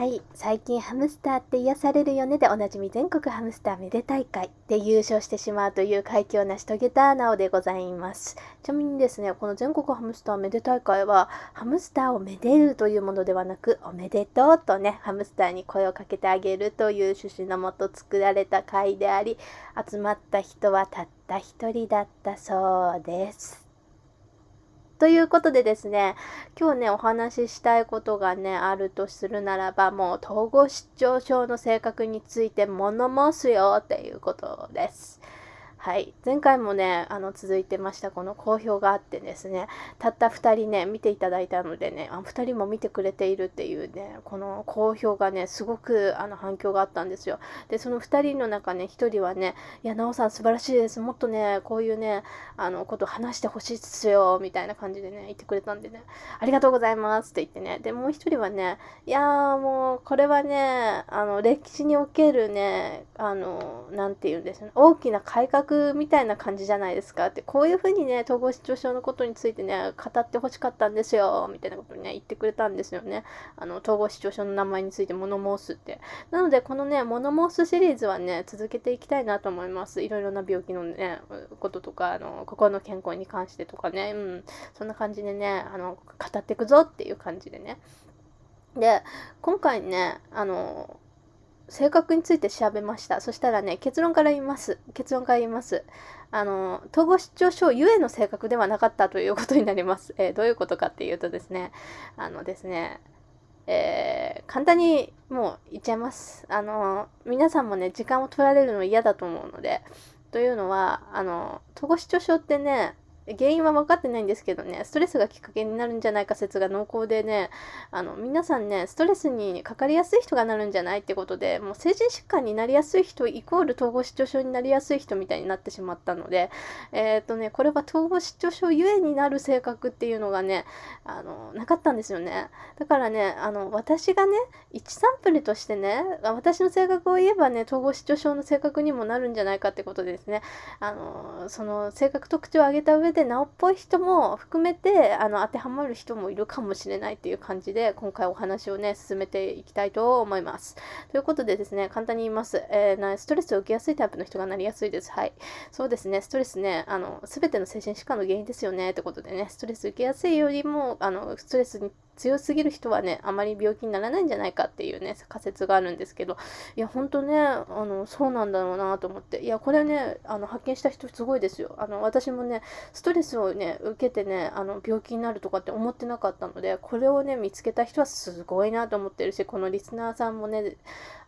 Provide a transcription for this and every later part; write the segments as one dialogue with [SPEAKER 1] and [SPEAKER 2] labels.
[SPEAKER 1] はい最近ハムスターって癒されるよねでおなじみ全国ハムスターめで大会で優勝してしまうという快挙を成し遂げたなおでございます。ちなみにですねこの全国ハムスターめで大会はハムスターをめでるというものではなくおめでとうとねハムスターに声をかけてあげるという趣旨のもと作られた会であり集まった人はたった一人だったそうです。ということでですね、今日ね、お話ししたいことがね、あるとするならば、もう統合失調症の性格について物申すよっていうことです。はい、前回もねあの続いてましたこの好評があってですね。たった2人ね見ていただいたのでねあ2人も見てくれているっていうねこの好評がねすごくあの反響があったんですよ。でその2人の中ね1人はね「いや奈緒さん素晴らしいです。もっとねこういうねあのこと話してほしいっすよ」みたいな感じでね言ってくれたんでね「ありがとうございます」って言ってね。でもう1人はね「いやーもうこれはねあの歴史におけるねあの何て言うんですね。大きな改革みたいな感じじゃないですかってこういうふうにね統合失調症のことについてね語ってほしかったんですよみたいなことにね言ってくれたんですよね。あの統合失調症の名前について物申すって。なのでこのね物申すシリーズはね続けていきたいなと思います。いろいろな病気のねこととかあの心の健康に関してとかねうん。そんな感じでねあの語っていくぞっていう感じでね。で今回ねあの性格について調べました。そしたらね、結論から言います。結論から言います。あの、統合失調症ゆえの性格ではなかったということになります。えー、どういうことかっていうとですね、あのですね、えー、簡単にもう言っちゃいます。あの、皆さんもね、時間を取られるの嫌だと思うので、というのは、あの、統合失調症ってね、原因は分かってないんですけどね、ストレスがきっかけになるんじゃないか説が濃厚でね、あの、皆さんね、ストレスにかかりやすい人がなるんじゃないってことで、もう精神疾患になりやすい人イコール統合失調症になりやすい人みたいになってしまったので、えっ、ー、とね、これは統合失調症ゆえになる性格っていうのがね、あの、なかったんですよね。だからね、あの、私がね、1サンプルとしてね、私の性格を言えばね、統合失調症の性格にもなるんじゃないかってことでですね、あの、その性格特徴を挙げた上でで直っぽい人も含めてあの当てはまる人もいるかもしれないっていう感じで今回お話をね進めていきたいと思います。ということでですね簡単に言います、えー、ストレスを受けやすいタイプの人がなりやすいです。はい。そうですねストレスねあの全ての精神疾患の原因ですよねってことでねストレス受けやすいよりもあのストレスに強すぎる人はねあまり病気にならないんじゃないかっていうね仮説があるんですけど。いやほんとねあのそうなんだろうなと思って。いやこれねあの発見した人すごいですよ。あの私もねストレスをね受けてねあの病気になるとかって思ってなかったのでこれをね見つけた人はすごいなと思ってるしこのリスナーさんもね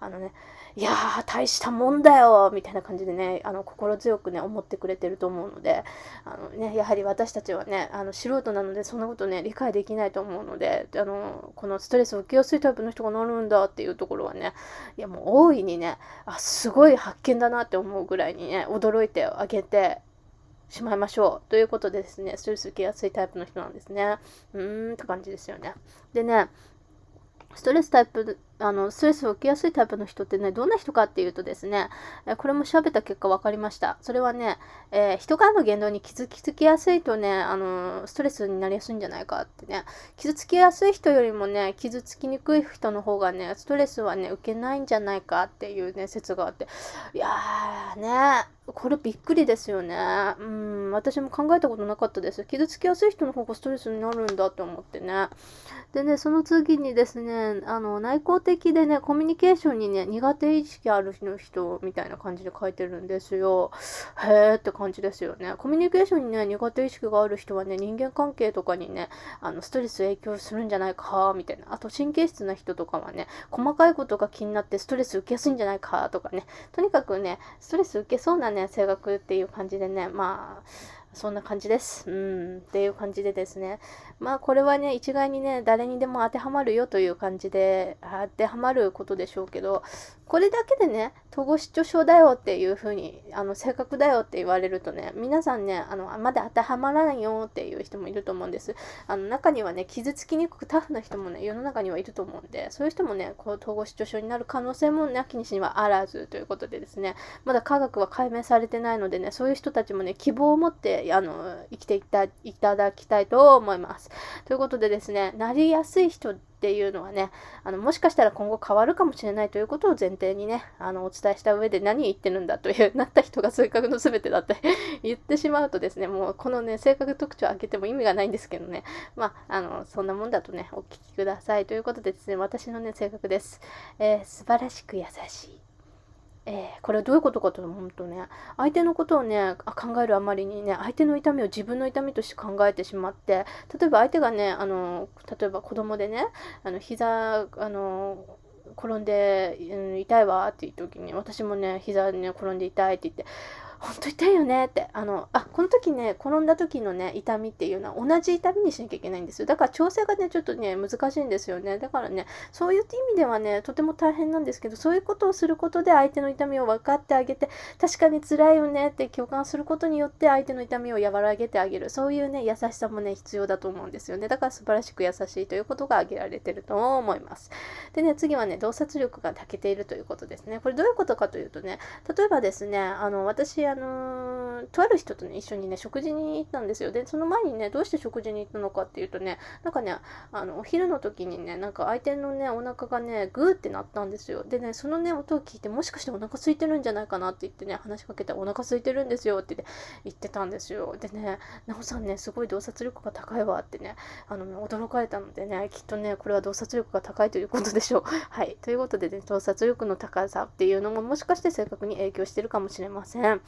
[SPEAKER 1] あのねいやー大したもんだよみたいな感じでねあの心強くね思ってくれてると思うのであの、ね、やはり私たちはねあの素人なのでそんなことね理解できないと思うのであのこのストレスを受けやすいタイプの人がなるんだっていうところはねいやもう大いにねあすごい発見だなって思うぐらいにね驚いてあげてしまいましょう。ということでですね、ストレス受けやすいタイプの人なんですね。うーんって感じですよね。でね、ストレスタイプあのストレスを受けやすいタイプの人ってねどんな人かっていうとですねこれも調べた結果分かりましたそれはね、えー、人からの言動に傷つきやすいとねあのストレスになりやすいんじゃないかってね傷つきやすい人よりもね傷つきにくい人の方がねストレスはね受けないんじゃないかっていうね説があっていやーねこれびっくりですよね。うん、私も考えたことなかったです。傷つきやすい人の方がストレスになるんだって思ってね。でね、その次にですね、あの、内向的でね、コミュニケーションにね、苦手意識ある人みたいな感じで書いてるんですよ。へーって感じですよね。コミュニケーションにね、苦手意識がある人はね、人間関係とかにね、あの、ストレス影響するんじゃないか、みたいな。あと、神経質な人とかはね、細かいことが気になってストレス受けやすいんじゃないか、とかね。とにかくね、ストレス受けそうなね、性格っていう感じでね、まあ、そんな感じです。うん、っていう感じでですね。まあこれはね、一概にね、誰にでも当てはまるよという感じで当てはまることでしょうけど、これだけでね、統合失調症だよっていう風に、あの、性格だよって言われるとね、皆さんね、あの、まだ当てはまらないよっていう人もいると思うんです。あの、中にはね、傷つきにくくタフな人もね、世の中にはいると思うんで、そういう人もね、こう、統合失調症になる可能性もなきにしにはあらずということでですね、まだ科学は解明されてないのでね、そういう人たちもね、希望を持って、あの、生きていたいただきたいと思います。ということでですね、なりやすい人っていうのはね、あのもしかしたら今後変わるかもしれないということを前提にね、あのお伝えした上で何言ってるんだという、なった人が性格の全てだって 言ってしまうとですね、もうこのね、性格特徴を開けても意味がないんですけどね、まあ、の、そんなもんだとね、お聞きください。ということでですね、私のね、性格です。えー、素晴らしく優しい。えー、これはどういうことかと思うとね相手のことをね考えるあまりにね相手の痛みを自分の痛みとして考えてしまって例えば相手がねあの例えば子供でねあの膝あの転んで、うん、痛いわっていう時に私もね膝ね転んで痛いって言って本当痛いよねって。あの、あ、この時ね、転んだ時のね、痛みっていうのは同じ痛みにしなきゃいけないんですよ。だから調整がね、ちょっとね、難しいんですよね。だからね、そういった意味ではね、とても大変なんですけど、そういうことをすることで相手の痛みを分かってあげて、確かに辛いよねって共感することによって相手の痛みを和らげてあげる。そういうね、優しさもね、必要だと思うんですよね。だから素晴らしく優しいということが挙げられてると思います。でね、次はね、洞察力が長けているということですね。これどういうことかというとね、例えばですね、あの、私、あのとある人とね、一緒にね、食事に行ったんですよ。で、その前にね、どうして食事に行ったのかっていうとね、なんかね、あの、お昼の時にね、なんか相手のね、お腹がね、グーってなったんですよ。でね、そのね、音を聞いて、もしかしてお腹空いてるんじゃないかなって言ってね、話しかけて、お腹空いてるんですよって言ってたんですよ。でね、なおさんね、すごい洞察力が高いわってね、あの、驚かれたのでね、きっとね、これは洞察力が高いということでしょう。はい。ということでね、洞察力の高さっていうのももしかして正確に影響してるかもしれません。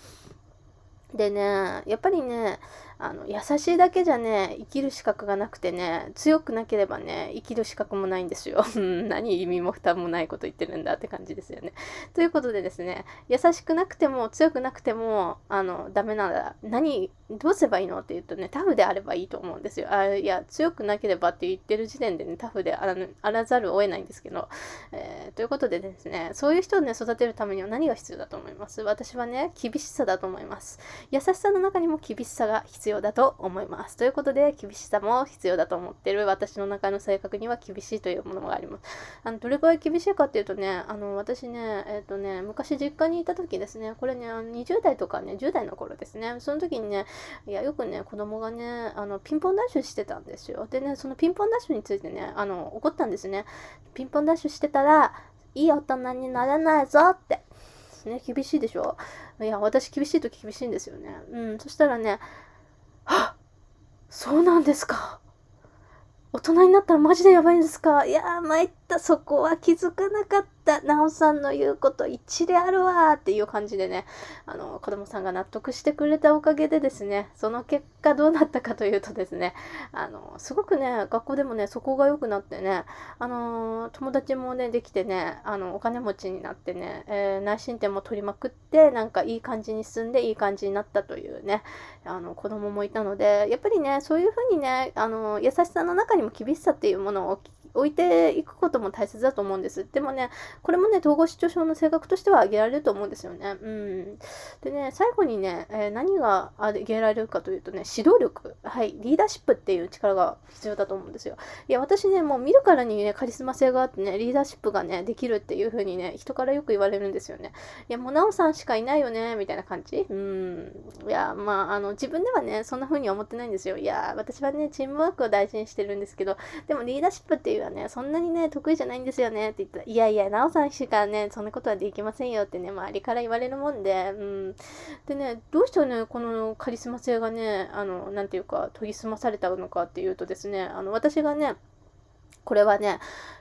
[SPEAKER 1] でね、やっぱりね、あの優しいだけじゃね生きる資格がなくてね強くなければね生きる資格もないんですよ。何意味も負担もないこと言ってるんだって感じですよね。ということでですね優しくなくても強くなくてもあのダメなら何どうすればいいのって言うとねタフであればいいと思うんですよ。あいや強くなければって言ってる時点でねタフであらざるを得ないんですけど、えー、ということでですねそういう人をね育てるためには何が必要だと思います？私はね厳しさだと思います。優しさの中にも厳しさが必要要だと思います。ということで、厳しさも必要だと思ってる私の中の性格には厳しいというものがあります。あのどれくらい厳しいかっていうとね、あの私ね、えっ、ー、とね、昔実家にいた時ですね、これね、20代とかね、10代の頃ですね、その時にね、いや、よくね、子供がね、あのピンポンダッシュしてたんですよ。でね、そのピンポンダッシュについてね、あの怒ったんですね。ピンポンダッシュしてたら、いい大人になれないぞって。ね、厳しいでしょ？いや、私厳しい時厳しいんですよね。うん、そしたらね、あそうなんですか。大人になったらマジでやばいんですかいやー、参った。そこは気づかなかった。なおさんの言うこと一理あるわっていう感じでね、あの、子供さんが納得してくれたおかげでですね、その結果どうなったかというとですね、あの、すごくね、学校でもね、そこが良くなってね、あの、友達もね、できてね、あの、お金持ちになってね、えー、内申点も取りまくって、なんかいい感じに進んでいい感じになったというね、あの、子供もいたので、やっぱりね、そういうふうにね、あの、優しさの中にも厳しさっていうものを置いていくことも大切だと思うんです。でもね、これもね、統合失調症の性格としては挙げられると思うんですよね。うん。でね、最後にね、えー、何が挙げられるかというとね、指導力。はい、リーダーシップっていう力が必要だと思うんですよ。いや、私ね、もう見るからにね、カリスマ性があってね、リーダーシップがね、できるっていう風にね、人からよく言われるんですよね。いや、もうなおさんしかいないよね、みたいな感じ。うん。いや、まあ、あの、自分ではね、そんな風に思ってないんですよ。いや、私はね、チームワークを大事にしてるんですけど、でもリーダーシップっていうはね、そんなにね、得意じゃないんですよねって言ったら、いやいや、なおさんしかね、そんなことはできませんよってね、周りから言われるもんで、うん。でね、どうしてね、このカリスマ性がね、あの、なんていうか、研ぎ澄まされたのかっていうとですね、あの、私がね、これはね、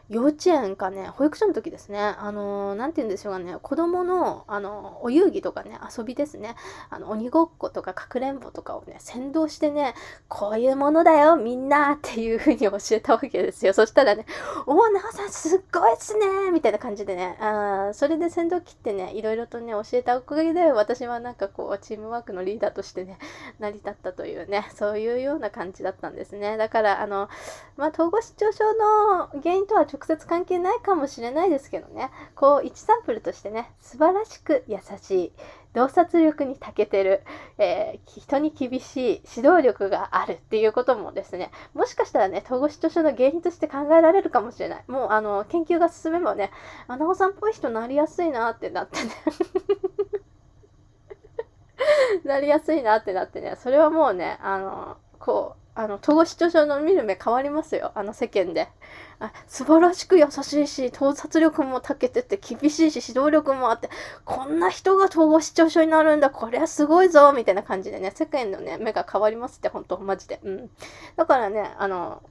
[SPEAKER 1] 幼稚園かね、保育所の時ですね、あのー、て言うんでしょうかね、子供の、あの、お遊戯とかね、遊びですね、あの、鬼ごっことかかくれんぼとかをね、先導してね、こういうものだよ、みんなっていう風に教えたわけですよ。そしたらね、おお、なおさんすっごいっすねみたいな感じでね、あそれで先導切ってね、いろいろとね、教えたおかげで、私はなんかこう、チームワークのリーダーとしてね、成り立ったというね、そういうような感じだったんですね。だから、あの、まあ、統合失調症の原因とは直接関係ないかもしれないですけどね。こう1サンプルとしてね素晴らしく優しい洞察力に長けてる、えー、人に厳しい指導力があるっていうこともですねもしかしたらね統合失調症の原因として考えられるかもしれない。もうあの研究が進めばねアナゴさんっぽい人なりやすいなってなってね。なりやすいなってなってね。それはもうねあのこうあの統合失調症の見る目変わりますよ。あの世間で。あ素晴らしく優しいし洞察力も長けてて厳しいし指導力もあってこんな人が統合失調症になるんだこれはすごいぞみたいな感じでね世間のね目が変わりますって本当マジで。うん。だからねあの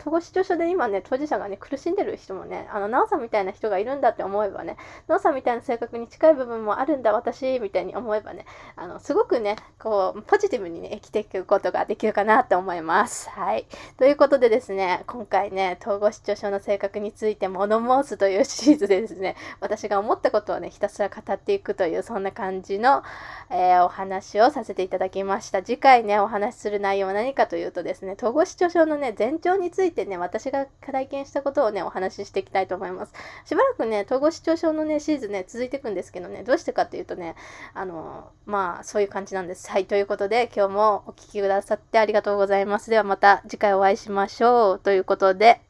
[SPEAKER 1] 統合失調症で今ね、当事者がね、苦しんでる人もね、あの、なおさんみたいな人がいるんだって思えばね、なおさんみたいな性格に近い部分もあるんだ、私、みたいに思えばね、あの、すごくね、こう、ポジティブにね、生きていくことができるかなと思います。はい。ということでですね、今回ね、統合失調症の性格について物申すというシリーズでですね、私が思ったことをね、ひたすら語っていくという、そんな感じの、えー、お話をさせていただきました。次回ね、お話しする内容は何かというとですね、統合失調症のね、前兆についていてね、私が体験したことをね、お話ししていきたいと思います。しばらくね、統合失調症のね、シーズンね、続いていくんですけどね、どうしてかっていうとね、あの、まあ、そういう感じなんです。はい、ということで、今日もお聴きくださってありがとうございます。ではまた次回お会いしましょう。ということで、